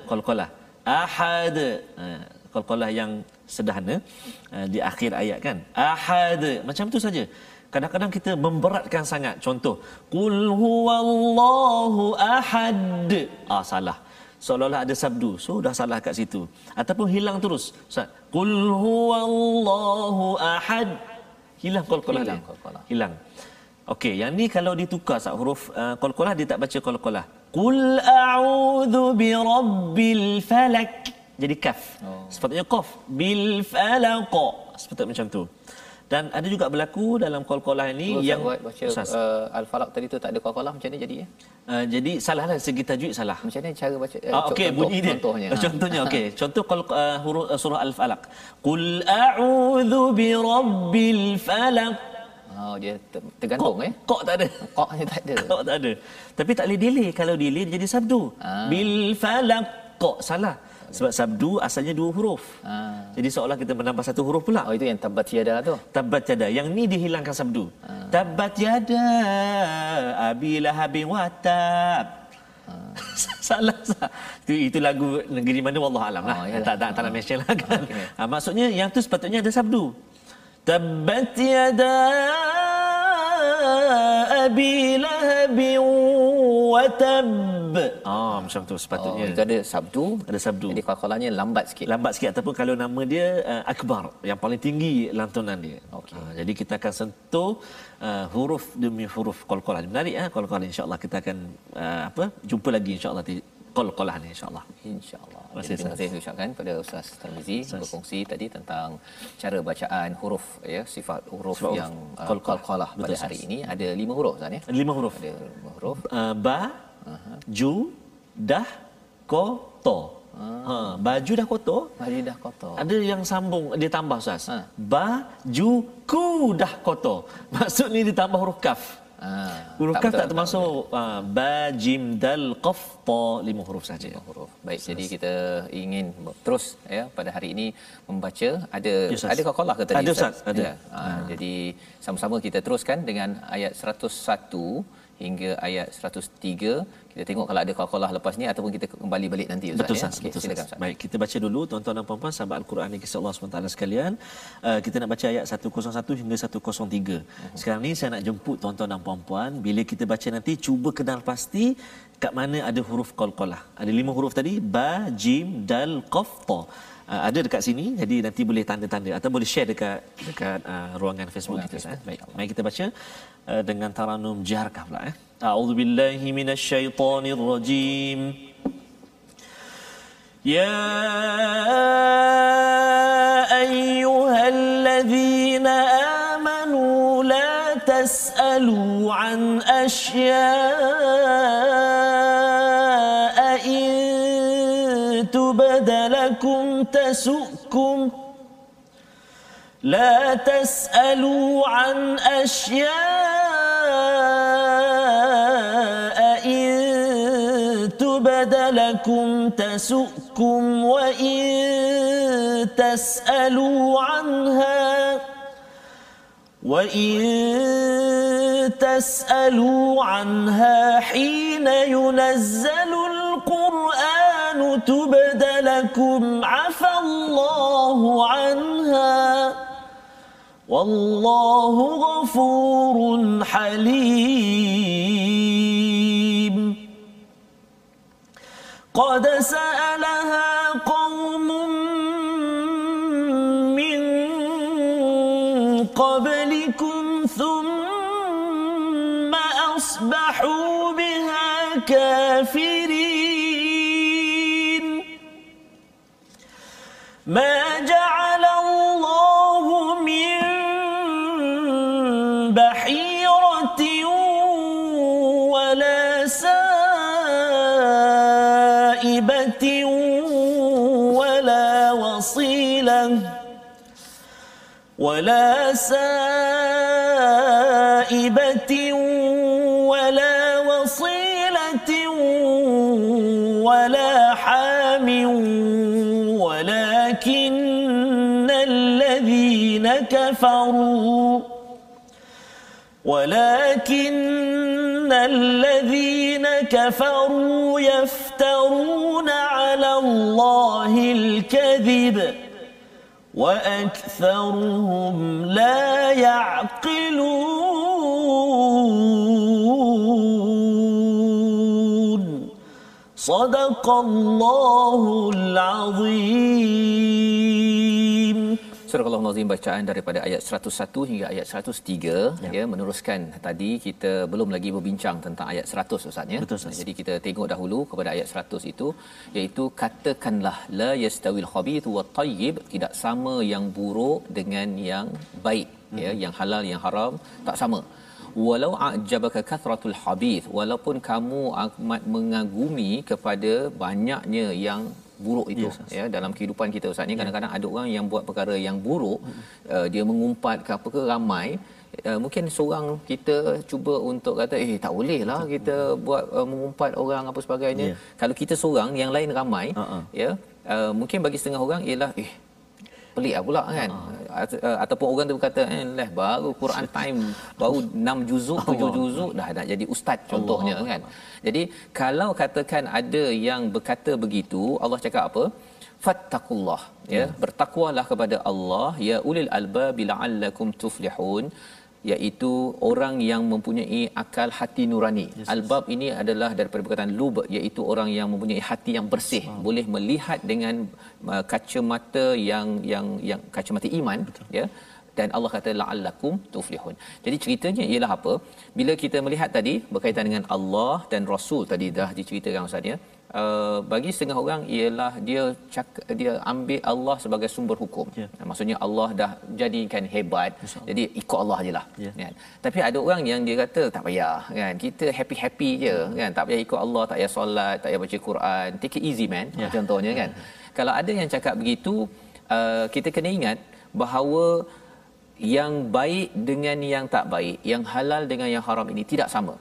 Qalqalah ahad. Uh, qalqalah yang sederhana uh, di akhir ayat kan? Ahad. Macam tu saja. Kadang-kadang kita memberatkan sangat. Contoh qul huwallahu ahad. Ah salah seolah-olah ada sabdu. So dah salah kat situ. Ataupun hilang terus. Ustaz qul huwallahu ahad. Hilang qalqalah Hilang dia qalqalah. hilang. Okey yang ni kalau ditukar sat huruf uh, qalqalah dia tak baca qalqalah qul a'udzu birabbil falak. Jadi kaf. Oh. sepatutnya qaf bil falaq. Sepatutnya macam tu dan ada juga berlaku dalam qalqalah ini Cuba yang buat baca Ustaz, uh, al-falaq tadi tu tak ada qalqalah macam mana jadi ya uh, jadi salahlah segi tajwid salah macam mana cara baca uh, Ah, okey contoh- bunyi dia. contohnya Contohnya okey. Contoh kalau uh, huruf uh, surah Al-Falaq. Qul a'udzu birabbil falaq. Oh, dia ter- tergantung eh. Kok tak ada. Qafnya tak ada. Kok tak ada. Tapi tak boleh delay. Kalau delay dia jadi sabdu. Ah. Bil falaq. Kok salah. Sebab sabdu asalnya dua huruf. Ah. Jadi seolah kita menambah satu huruf pula. Oh, itu yang tabat tiada tu. Tabat yada. Yang ni dihilangkan sabdu. Ah. Tabat yada abi lahabin watab. Ah. Salah sah. Itu, itu lagu negeri mana wallah alam lah. Oh, yalah. tak tak tak nak mention lah kan. Okey. Ha, maksudnya yang tu sepatutnya ada sabdu. Tabat yada abi lahabin watab. Ah macam tu Oh, sepatutnya. itu ada sabdu. Ada sabdu Jadi qalqalahnya lambat sikit. lambat sikit ataupun kalau nama dia uh, akbar yang paling tinggi lantunan dia. Okey. Uh, jadi kita akan sentuh uh, huruf demi huruf qalqalah. Menarik ah qalqalah insya-Allah kita akan uh, apa jumpa lagi insya-Allah qalqalah ni insya-Allah. InsyaAllah. Terima kasih, terima kasih saya ucapkan pada Ustaz Tarmizi berkongsi tadi tentang cara bacaan huruf ya sifat huruf Sifat yang uh, Qalqalah. qalqalah pada Betul, hari ini ada lima huruf Ustaz ya. Lima huruf. Ada lima huruf. Uh, ba ju dah ko to. Ha baju dah kotor. Hari dah kotor. Ada yang sambung dia tambah Ustaz. Ha. Baju ku dah kotor. Maksud ni ditambah huruf kaf. Ah, Huruf kaf tak termasuk uh, ba jim dal qaf ta lima huruf saja. lima huruf. Baik, jadi kita ingin terus ya pada hari ini membaca ada Ustaz. ada qalqalah ke tadi Ada, Ustaz. Ada. Ya. Ah, jadi sama-sama kita teruskan dengan ayat 101 hingga ayat 103 kita tengok kalau ada qalqalah lepas ni ataupun kita kembali balik nanti Ustaz Betul ya. Ustaz, Okey, betul silakan Ustaz. Baik, kita baca dulu tuan-tuan dan puan-puan sahabat Al-Quran yang kisah Allah SWT sekalian. Uh, kita nak baca ayat 101 hingga 103. Sekarang ni saya nak jemput tuan-tuan dan puan-puan bila kita baca nanti cuba kenal pasti kat mana ada huruf qalqalah. Ada lima huruf tadi, ba, jim, dal, qaf, ta. Uh, ada dekat sini, jadi nanti boleh tanda-tanda atau boleh share dekat dekat uh, ruangan Facebook kita. Eh. Baik, mari kita baca uh, dengan taranum jarkah pula. Eh. A'udhu billahi Ya rajim. يا la الذين an لا لكم تسؤكم لا تسألوا عن أشياء إن تبد لكم تسؤكم وإن تسألوا عنها وإن تسألوا عنها حين ينزل تبد لكم عفى الله عنها والله غفور حليم. قد سألها قوم ما جعل الله من بحيرة ولا سائبة ولا وصيلة ولا سائبة كفروا. ولكن الذين كفروا يفترون على الله الكذب وأكثرهم لا يعقلون. صدق الله العظيم. Surah Al-Nazim bacaan daripada ayat 101 hingga ayat 103 ya. ya meneruskan tadi kita belum lagi berbincang tentang ayat 100 Ustaz ya. Betul, Ustaz. Jadi kita tengok dahulu kepada ayat 100 itu iaitu katakanlah la yastawil khabithu wat tayyib tidak sama yang buruk dengan yang baik hmm. ya yang halal yang haram tak sama walau a'jabaka kathratul habith walaupun kamu amat mengagumi kepada banyaknya yang buruk itu Yes, ya dalam kehidupan kita ustaz. Ni kadang-kadang ada orang yang buat perkara yang buruk uh, dia mengumpat ke apa ke ramai. Uh, mungkin seorang kita cuba untuk kata eh tak boleh lah kita buat uh, mengumpat orang apa sebagainya. Ya. kalau kita seorang yang lain ramai Uh-uh. ya uh, mungkin bagi setengah orang ialah eh pelik lah pula kan. Uh-huh. Uh, ataupun orang tu berkata eh leh baru Quran time baru 6 juzuk 7 juzuk dah nak jadi ustaz contohnya Allah. kan. Jadi kalau katakan ada yang berkata begitu Allah cakap apa? Fattaqullah ya bertakwalah kepada Allah ya ulil albab la'allakum tuflihun iaitu orang yang mempunyai akal hati nurani. Yes, Albab ini adalah daripada perkataan lub iaitu orang yang mempunyai hati yang bersih, oh. boleh melihat dengan uh, kacamata yang yang yang kacamata iman Betul. ya. Dan Allah kata la'allakum tuflihun. Jadi ceritanya ialah apa? Bila kita melihat tadi berkaitan dengan Allah dan Rasul tadi dah diceritakan Ustaz ya. Uh, bagi setengah orang ialah dia cak, dia ambil Allah sebagai sumber hukum. Ya. Maksudnya Allah dah jadikan hebat. Jadi ikut Allah ajalah. Ya. Kan? Tapi ada orang yang dia kata tak payah kan. Kita happy-happy je kan. Tak payah ikut Allah, tak payah solat, tak payah baca Quran. Take it easy man. Ya. Contohnya kan. Kalau ada yang cakap begitu, uh, kita kena ingat bahawa yang baik dengan yang tak baik, yang halal dengan yang haram ini tidak sama.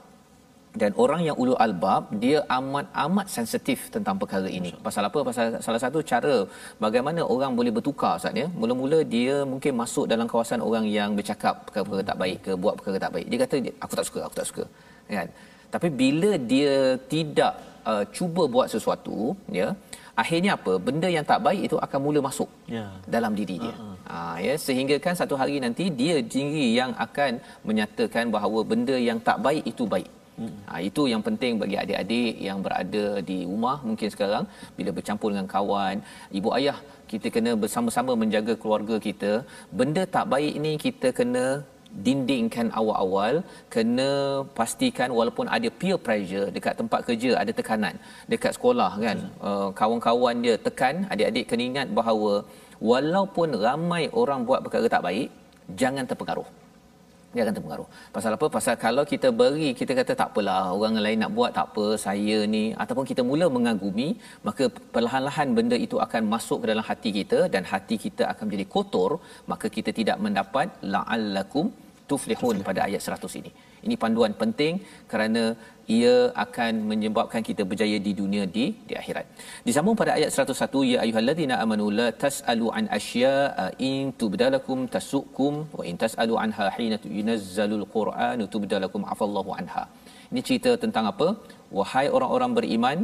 Dan orang yang ulu albab dia amat amat sensitif tentang perkara ini. Pasal apa? Pasal salah satu cara bagaimana orang boleh bertukar Ustaz ya. Mula-mula dia mungkin masuk dalam kawasan orang yang bercakap perkara-perkara tak baik ke buat perkara tak baik. Dia kata aku tak suka, aku tak suka. Kan? Tapi bila dia tidak uh, cuba buat sesuatu, ya, akhirnya apa? Benda yang tak baik itu akan mula masuk Ya. dalam diri dia. Ha, ya sehingga kan satu hari nanti dia sendiri yang akan menyatakan bahawa benda yang tak baik itu baik. Ha, itu yang penting bagi adik-adik yang berada di rumah mungkin sekarang. Bila bercampur dengan kawan, ibu ayah kita kena bersama-sama menjaga keluarga kita. Benda tak baik ni kita kena dindingkan awal-awal kena pastikan walaupun ada peer pressure dekat tempat kerja ada tekanan dekat sekolah kan. Uh, kawan-kawan dia tekan adik-adik kena ingat bahawa walaupun ramai orang buat perkara tak baik jangan terpengaruh dia akan terpengaruh. Pasal apa? Pasal kalau kita beri, kita kata tak apalah, orang lain nak buat tak apa, saya ni ataupun kita mula mengagumi, maka perlahan-lahan benda itu akan masuk ke dalam hati kita dan hati kita akan menjadi kotor, maka kita tidak mendapat la'allakum tuflihun pada ayat 100 ini. Ini panduan penting kerana ia akan menyebabkan kita berjaya di dunia di di akhirat. Disambung pada ayat 101 ya ayyuhallazina amanu la tasalu an asya'a in tubdalakum tasukum wa in tasalu anha hina yunazzalul qur'anu tubdalakum afallahu anha. Ini cerita tentang apa? Wahai orang-orang beriman,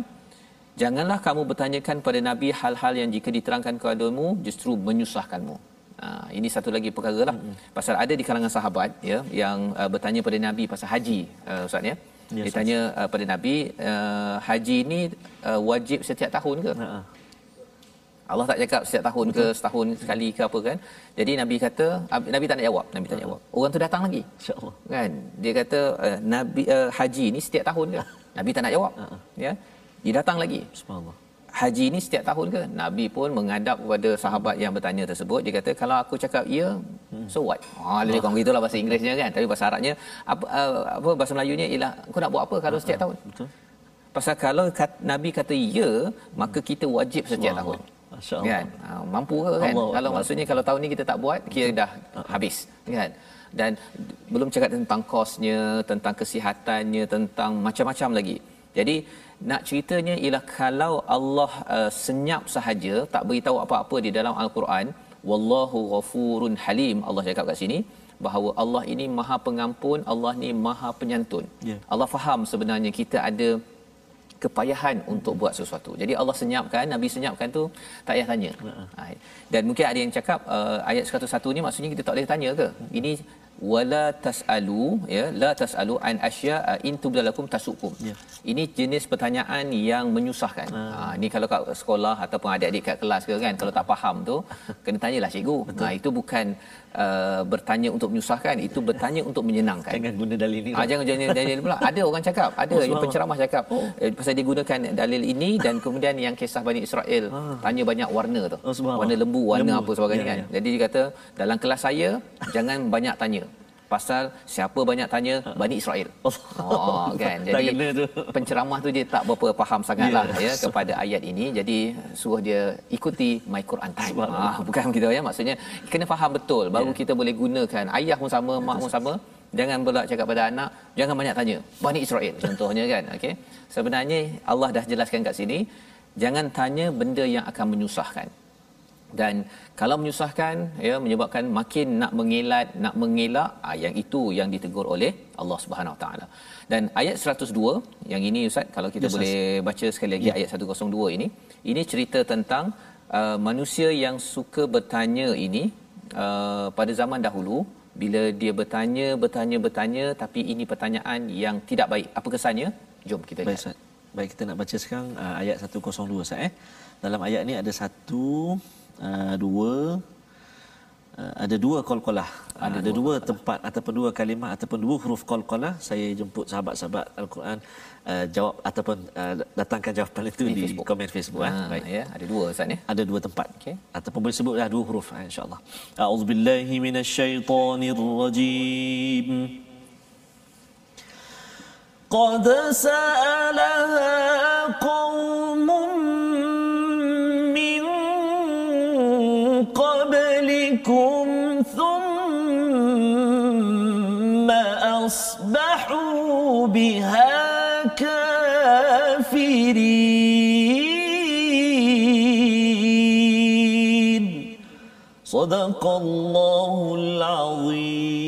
janganlah kamu bertanyakan pada nabi hal-hal yang jika diterangkan kepadamu justru menyusahkanmu. Ha, ini satu lagi perkara lah. Mm-hmm. Pasal ada di kalangan sahabat ya yang uh, bertanya pada Nabi pasal haji uh, Ustaz ya. Ya, Dia tanya uh, pada Nabi uh, haji ni uh, wajib setiap tahun ke? Ha. Allah tak cakap setiap tahun ke setahun sekali ke apa kan. Jadi Nabi kata Ab- Nabi tak nak jawab, Nabi tak jawab. Orang tu datang lagi. Insya-Allah. Kan? Dia kata uh, Nabi uh, haji ni setiap tahun ke? Nabi tak nak jawab. Ya. Dia datang lagi Subhanallah. Haji ni setiap tahun ke? Nabi pun menghadap kepada sahabat yang bertanya tersebut. Dia kata, kalau aku cakap ya, so what? Ha, lebih kurang begitulah bahasa Inggerisnya kan. Tapi bahasa Arabnya, apa, uh, apa bahasa Melayunya ialah, kau nak buat apa kalau setiap tahun? Betul. Pasal kalau kat, Nabi kata ya, maka kita wajib setiap tahun. Masya-Allah. Kan? Ha, mampu ke kan? Allah kalau maksudnya kalau tahun ni kita tak buat, kira dah habis. Kan? Dan belum cakap tentang kosnya, tentang kesihatannya, tentang macam-macam lagi. Jadi nak ceritanya ialah kalau Allah uh, senyap sahaja tak beritahu apa-apa di dalam al-Quran wallahu ghafurun halim Allah cakap kat sini bahawa Allah ini maha pengampun Allah ni maha penyantun Ya. Allah faham sebenarnya kita ada kepayahan untuk buat sesuatu. Jadi Allah senyapkan, Nabi senyapkan tu tak payah tanya. Dan mungkin ada yang cakap uh, ayat 101 ni maksudnya kita tak boleh tanya ke? Ini wala tasalu ya la tasalu an asya in tubdalakum tasukum. Ya. Ini jenis pertanyaan yang menyusahkan. Ha ni kalau kat sekolah ataupun adik-adik kat kelas ke kan kalau tak faham tu kena tanyalah cikgu. Nah itu bukan uh, bertanya untuk menyusahkan, itu bertanya untuk menyenangkan. Jangan guna dalil ni. Ah jangan jangan dalil pula. Ada orang cakap, ada Oh, penceramah cakap oh. eh, pasal dia gunakan dalil ini dan kemudian yang kisah Bani Israel tanya banyak warna tu. Oh, warna lembu, warna Lembu. apa sebagainya Ya, kan. ya. Jadi dia kata dalam kelas saya jangan banyak tanya. Pasal siapa banyak tanya Bani Israel. Oh kan. Jadi penceramah tu dia tak berapa faham sangatlah Ya. ya kepada ayat ini. Jadi suruh dia ikuti My Quran Time. Ah, bukan begitu ya. Maksudnya kena faham betul. Baru Ya. kita boleh gunakan. Ayah pun sama mak pun sama. Jangan pula cakap pada anak jangan banyak tanya. Bani Israel contohnya kan. Okey. Sebenarnya Allah dah jelaskan kat sini jangan tanya benda yang akan menyusahkan dan kalau menyusahkan ya menyebabkan makin nak mengelat nak mengelak ah, yang itu yang ditegur oleh Allah Subhanahu Taala dan ayat 102 yang ini ustaz kalau kita Ustaz. boleh baca sekali lagi ayat 102 ini ini cerita tentang uh, manusia yang suka bertanya ini uh, pada zaman dahulu bila dia bertanya bertanya bertanya tapi ini pertanyaan yang tidak baik apa kesannya jom kita Baik lihat Ustaz. Baik kita nak baca sekarang uh, ayat 102 Ustaz eh. Dalam ayat ni ada satu, Ah, dua uh, ada dua qalqalah ada, ada dua, dua tempat ataupun dua kalimah ataupun dua huruf qalqalah saya jemput sahabat-sahabat al-Quran uh, jawab ataupun uh, datangkan jawapan itu di, di Facebook. komen Facebook ha, ha. baik ya ada dua ustaz ya. ada dua tempat Okay. ataupun boleh sebutlah dua huruf ha, insyaallah auzubillahi minasyaitonirrajim قد سالها قوم أصبحوا بها كافرين صدق الله العظيم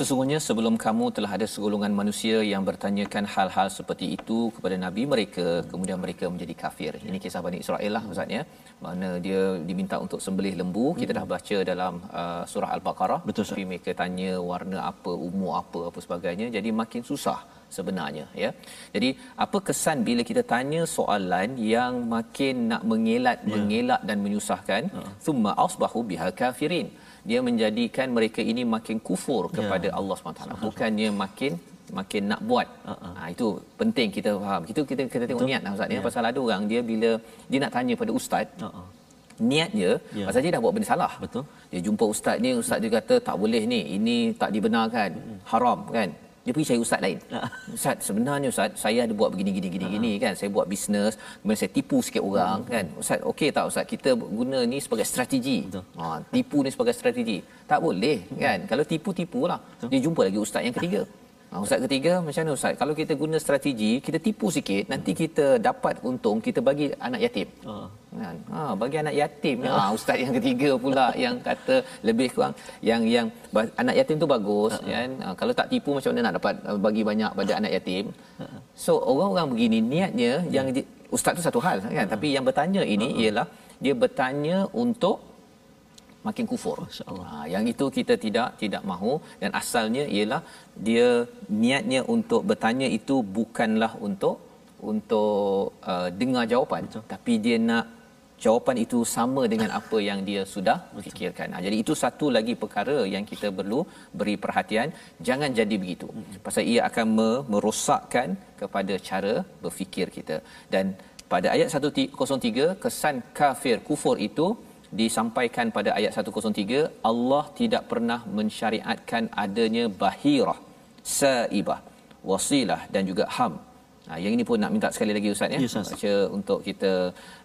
Sesungguhnya sebelum kamu telah ada segolongan manusia yang bertanyakan hal-hal seperti itu kepada nabi mereka kemudian mereka menjadi kafir. Ini kisah Bani Israel lah Ustaz ya. Mana dia diminta untuk sembelih lembu, kita dah baca dalam uh, surah Al-Baqarah. Betul. Tapi mereka tanya warna apa, umur apa, apa sebagainya. Jadi makin susah sebenarnya ya. Jadi apa kesan bila kita tanya soalan yang makin nak mengelat, yeah. mengelak dan menyusahkan? Thumma asbahu biha kafirin. Dia menjadikan mereka ini makin kufur kepada yeah. Allah SWT. Bukannya makin makin nak buat. Uh-huh. Ha, itu penting kita faham. Itu kita kita tengok Betul. niat lah ustaz ya. Pasal ada orang dia bila dia nak tanya pada ustaz, uh-huh. niatnya yeah. pasal dia dah buat benda salah. Betul. Dia jumpa ustaz ni, ustaz dia kata tak boleh ni, ini tak dibenarkan, uh-huh. haram kan. Dia pergi cari ustaz lain. Ustaz, sebenarnya ustaz, saya ada buat begini gini gini uh-huh. gini kan. Saya buat bisnes, kemudian saya tipu sikit orang uh-huh. kan. Ustaz, okey tak ustaz? Kita guna ni sebagai strategi. Ha, tipu ni sebagai strategi. Tak boleh kan. Kalau tipu-tipulah. Dia jumpa lagi ustaz yang ketiga. Ha, ustaz ketiga macam mana ustaz? Kalau kita guna strategi, kita tipu sikit, nanti kita dapat untung, kita bagi anak yatim. Kan? Ha, bagi anak yatim. Uh. Ha, ustaz yang ketiga pula yang kata lebih kurang yang yang anak yatim tu bagus uh. kan. Ha, kalau tak tipu macam mana nak dapat bagi banyak pada anak yatim? So orang-orang begini niatnya uh. yang ustaz tu satu hal kan, uh. tapi yang bertanya ini uh. ialah dia bertanya untuk makin kufur. Ha, yang itu kita tidak tidak mahu dan asalnya ialah dia niatnya untuk bertanya itu bukanlah untuk untuk uh, dengar jawapan Betul. tapi dia nak jawapan itu sama dengan apa yang dia sudah Betul. fikirkan. Ha, jadi itu satu lagi perkara yang kita perlu beri perhatian jangan jadi begitu. Hmm. Pasal ia akan merosakkan kepada cara berfikir kita. Dan pada ayat 103 kesan kafir kufur itu disampaikan pada ayat 103 Allah tidak pernah mensyariatkan adanya bahirah saibah wasilah dan juga ham Ha, yang ini pun nak minta sekali lagi Ustaz ya. Yes, Baca untuk kita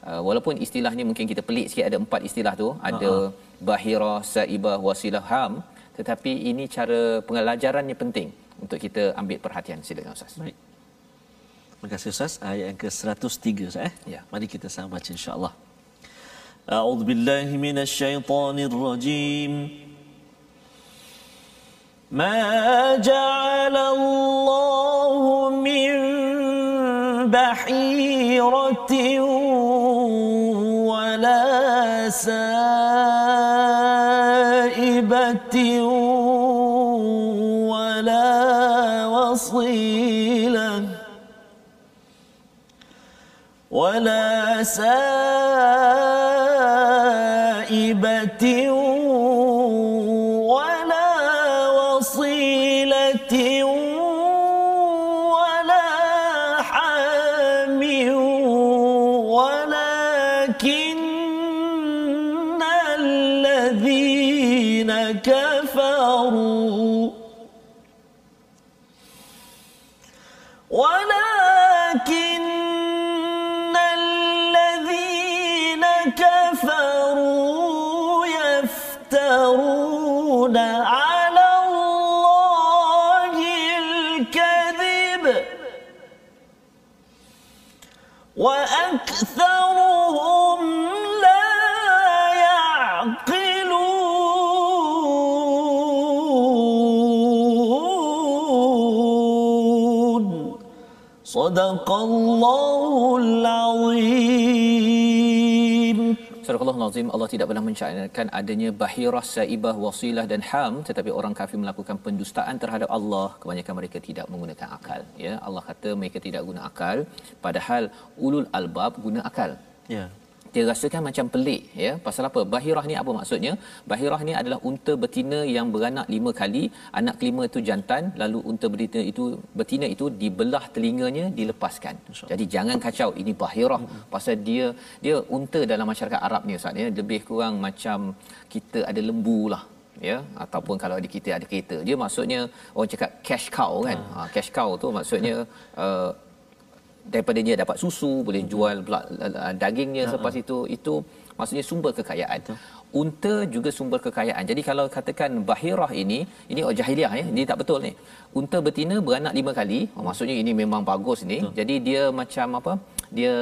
uh, walaupun istilahnya mungkin kita pelik sikit ada empat istilah tu, ada uh-huh. bahira, saibah, wasilah, ham, tetapi ini cara pengelajarannya penting untuk kita ambil perhatian. Silakan Ustaz. Baik. Terima kasih Ustaz. Ayat yang ke-103 Ustaz eh. Ya. Mari kita sama baca insya-Allah. أعوذ بالله من الشيطان الرجيم. ما جعل الله من بحيرة ولا سائبة ولا وصيلة ولا سائبة أكثرهم صدق الله العظيم Surah Al-Azim Allah tidak pernah mensyariatkan adanya bahirah, saibah, wasilah dan ham tetapi orang kafir melakukan pendustaan terhadap Allah kebanyakan mereka tidak menggunakan akal ya Allah kata mereka tidak guna akal padahal ulul albab guna akal ya dia rasakan macam pelik ya. Pasal apa? Bahirah ni apa maksudnya? Bahirah ni adalah unta betina yang beranak lima kali anak kelima itu jantan lalu unta betina itu betina itu dibelah telinganya dilepaskan. Jadi jangan kacau ini bahirah. Hmm. pasal dia dia unta dalam masyarakat Arab ni ustaz ya. Lebih kurang macam kita ada lembu lah ya. Ataupun kalau ada kita ada kereta. Dia maksudnya orang cakap cash cow kan? Ha, ha cash cow tu maksudnya uh, daripada dia dapat susu boleh jual pula uh, dagingnya uh-huh. selepas itu itu maksudnya sumber kekayaan. Betul. unta juga sumber kekayaan. Jadi kalau katakan bahirah ini ini oh jahiliah ya ini tak betul ni. Unta betina beranak lima kali. Oh, maksudnya ini memang bagus ni. Betul. jadi dia macam apa? Dia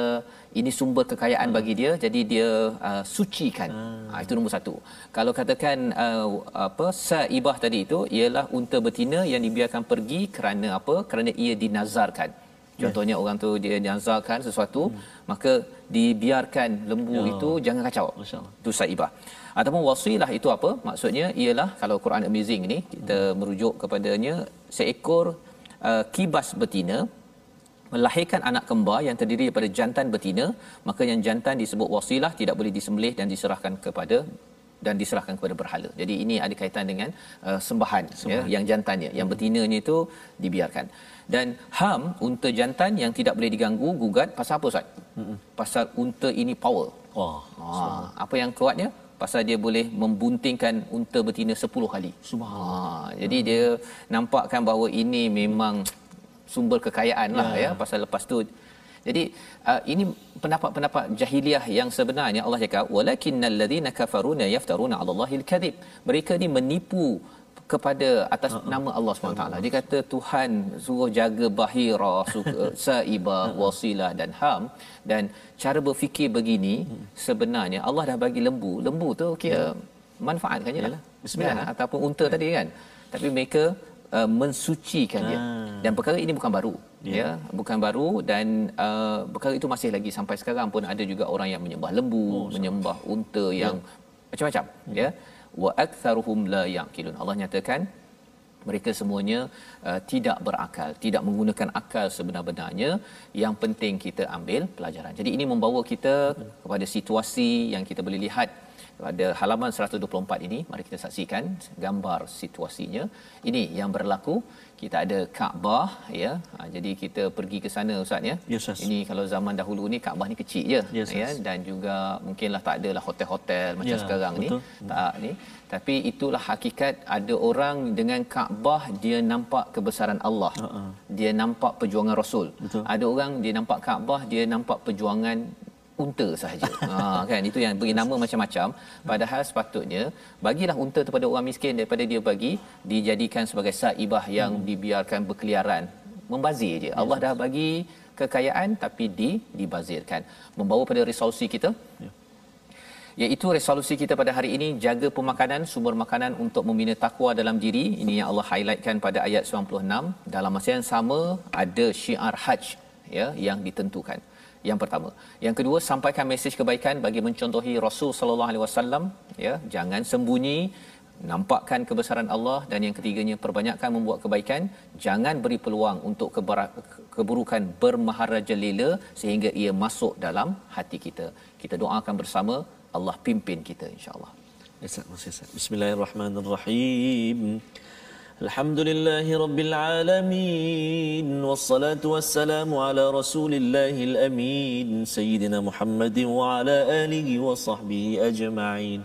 ini sumber kekayaan hmm. bagi dia jadi dia uh, sucikan. Hmm. ha, itu nombor satu. Kalau katakan uh, apa saibah tadi itu ialah unta betina yang dibiarkan pergi kerana apa? Kerana ia dinazarkan contohnya yes. orang tu dia dinazarkan sesuatu hmm. maka dibiarkan lembu ya. itu jangan kacau itu saibah ataupun wasilah itu apa maksudnya ialah kalau Quran amazing ini kita hmm. merujuk kepadanya seekor uh, kibas betina melahirkan anak kembar yang terdiri daripada jantan betina maka yang jantan disebut wasilah tidak boleh disembelih dan diserahkan kepada dan diserahkan kepada berhala. Jadi ini ada kaitan dengan uh, sembahan, ya, sembahan. Ya, yang jantannya, yang betinanya itu dibiarkan. Dan ham unta jantan yang tidak boleh diganggu gugat pasal apa Ustaz? Mm-mm. Pasal unta ini power. Wah. Oh, apa yang kuatnya? Pasal dia boleh membuntingkan unta betina 10 kali. Subhanallah. Ha, jadi dia nampakkan bahawa ini memang sumber kekayaan lah ya, ya pasal lepas tu jadi uh, ini pendapat-pendapat jahiliah yang sebenarnya Allah cakap walakinnal ladzina kafaruna yaftaruna 'ala Allahil kadhib mereka ni menipu kepada atas uh-huh. nama Allah SWT. Dia kata Tuhan suruh jaga bahira, saibah, wasilah dan ham dan cara berfikir begini sebenarnya Allah dah bagi lembu. Lembu tu kira ya. manfaat kan je lah. Bismillah. Kan? Ataupun unta ya. tadi kan. Tapi mereka uh, mensucikan dia. Ah. Dan perkara ini bukan baru. Yeah. Ya, bukan baru dan uh, perkara itu masih lagi sampai sekarang pun ada juga orang yang menyembah lembu, oh, menyembah unta ya. yang yeah. macam-macam, yeah. ya. Wa aktsaruhum la yaqilun. Allah nyatakan mereka semuanya uh, tidak berakal, tidak menggunakan akal sebenar-benarnya. Yang penting kita ambil pelajaran. Jadi ini membawa kita kepada situasi yang kita boleh lihat pada halaman 124 ini mari kita saksikan gambar situasinya ini yang berlaku kita ada Kaabah ya ha, jadi kita pergi ke sana ustaz ya yes, yes. ini kalau zaman dahulu ni Kaabah ni kecil je yes, ya yes. dan juga mungkinlah tak adalah hotel-hotel macam yeah, sekarang betul. ni tak ni tapi itulah hakikat ada orang dengan Kaabah dia nampak kebesaran Allah uh-uh. dia nampak perjuangan rasul betul. ada orang dia nampak Kaabah dia nampak perjuangan unta sahaja. ha kan itu yang beri nama macam-macam padahal sepatutnya bagilah unta kepada orang miskin daripada dia bagi dijadikan sebagai saibah yang hmm. dibiarkan berkeliaran membazir je. Allah dah bagi kekayaan tapi di dibazirkan. Membawa pada resolusi kita. Ya. Iaitu resolusi kita pada hari ini jaga pemakanan sumber makanan untuk membina takwa dalam diri. Ini yang Allah highlightkan pada ayat 96. Dalam masa yang sama ada syiar hajj ya yang ditentukan yang pertama. Yang kedua, sampaikan mesej kebaikan bagi mencontohi Rasul sallallahu alaihi wasallam, ya, jangan sembunyi nampakkan kebesaran Allah. Dan yang ketiganya perbanyakkan membuat kebaikan. Jangan beri peluang untuk keburukan bermaharajalela sehingga ia masuk dalam hati kita. Kita doakan bersama Allah pimpin kita insyaallah Bismillahirrahmanirrahim الحمد لله رب العالمين والصلاة والسلام على رسول الله الأمين سيدنا محمد وعلى آله وصحبه أجمعين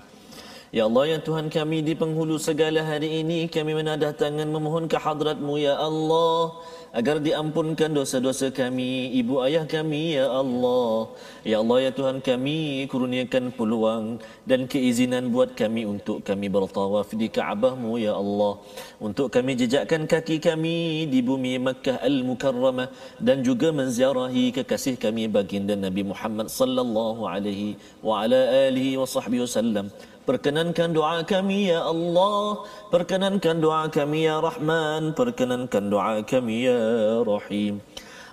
Ya Allah, ya Tuhan kami di penghulu segala hari ini kami menadah tangan memohon ke hadratmu ya Allah agar diampunkan dosa-dosa kami, ibu ayah kami ya Allah. Ya Allah, ya Tuhan kami kurniakan peluang dan keizinan buat kami untuk kami bertawaf di Kaabahmu ya Allah. Untuk kami jejakkan kaki kami di bumi Makkah Al-Mukarramah dan juga menziarahi kekasih kami baginda Nabi Muhammad sallallahu alaihi wa ala alihi wa sahbihi wasallam. Perkenankan doa kami ya Allah. Perkenankan doa kami ya Rahman. Perkenankan doa kami ya Rahim.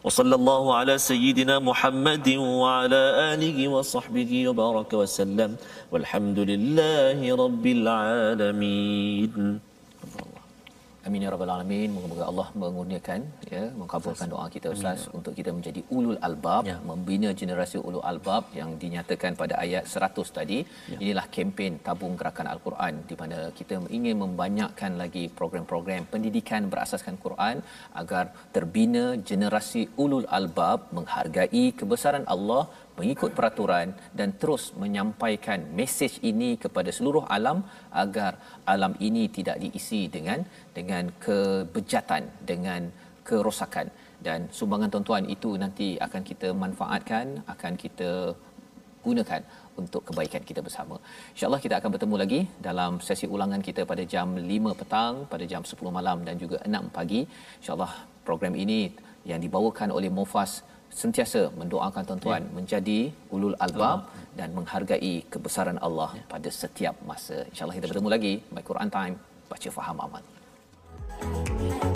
Wa sallallahu ala sayyidina Muhammadin Wa ala alihi wa sahbihi wa baraka wa sallam Amin ya rabbal alamin. Moga-moga Allah mengurniakan ya, mengabulkan doa kita Ustaz Amin. untuk kita menjadi ulul albab, ya. membina generasi ulul albab yang dinyatakan pada ayat 100 tadi. Ya. Inilah kempen tabung gerakan al-Quran di mana kita ingin membanyakkan lagi program-program pendidikan berasaskan Quran agar terbina generasi ulul albab menghargai kebesaran Allah mengikut peraturan dan terus menyampaikan mesej ini kepada seluruh alam agar alam ini tidak diisi dengan dengan kebejatan dengan kerosakan dan sumbangan tuan-tuan itu nanti akan kita manfaatkan akan kita gunakan untuk kebaikan kita bersama. InsyaAllah kita akan bertemu lagi dalam sesi ulangan kita pada jam 5 petang, pada jam 10 malam dan juga 6 pagi. InsyaAllah program ini yang dibawakan oleh Mufas sentiasa mendoakan tuan-tuan ya. menjadi ulul albab ya. dan menghargai kebesaran Allah ya. pada setiap masa. Insya Allah kita bertemu lagi by Quran Time. Baca faham amal. Thank you.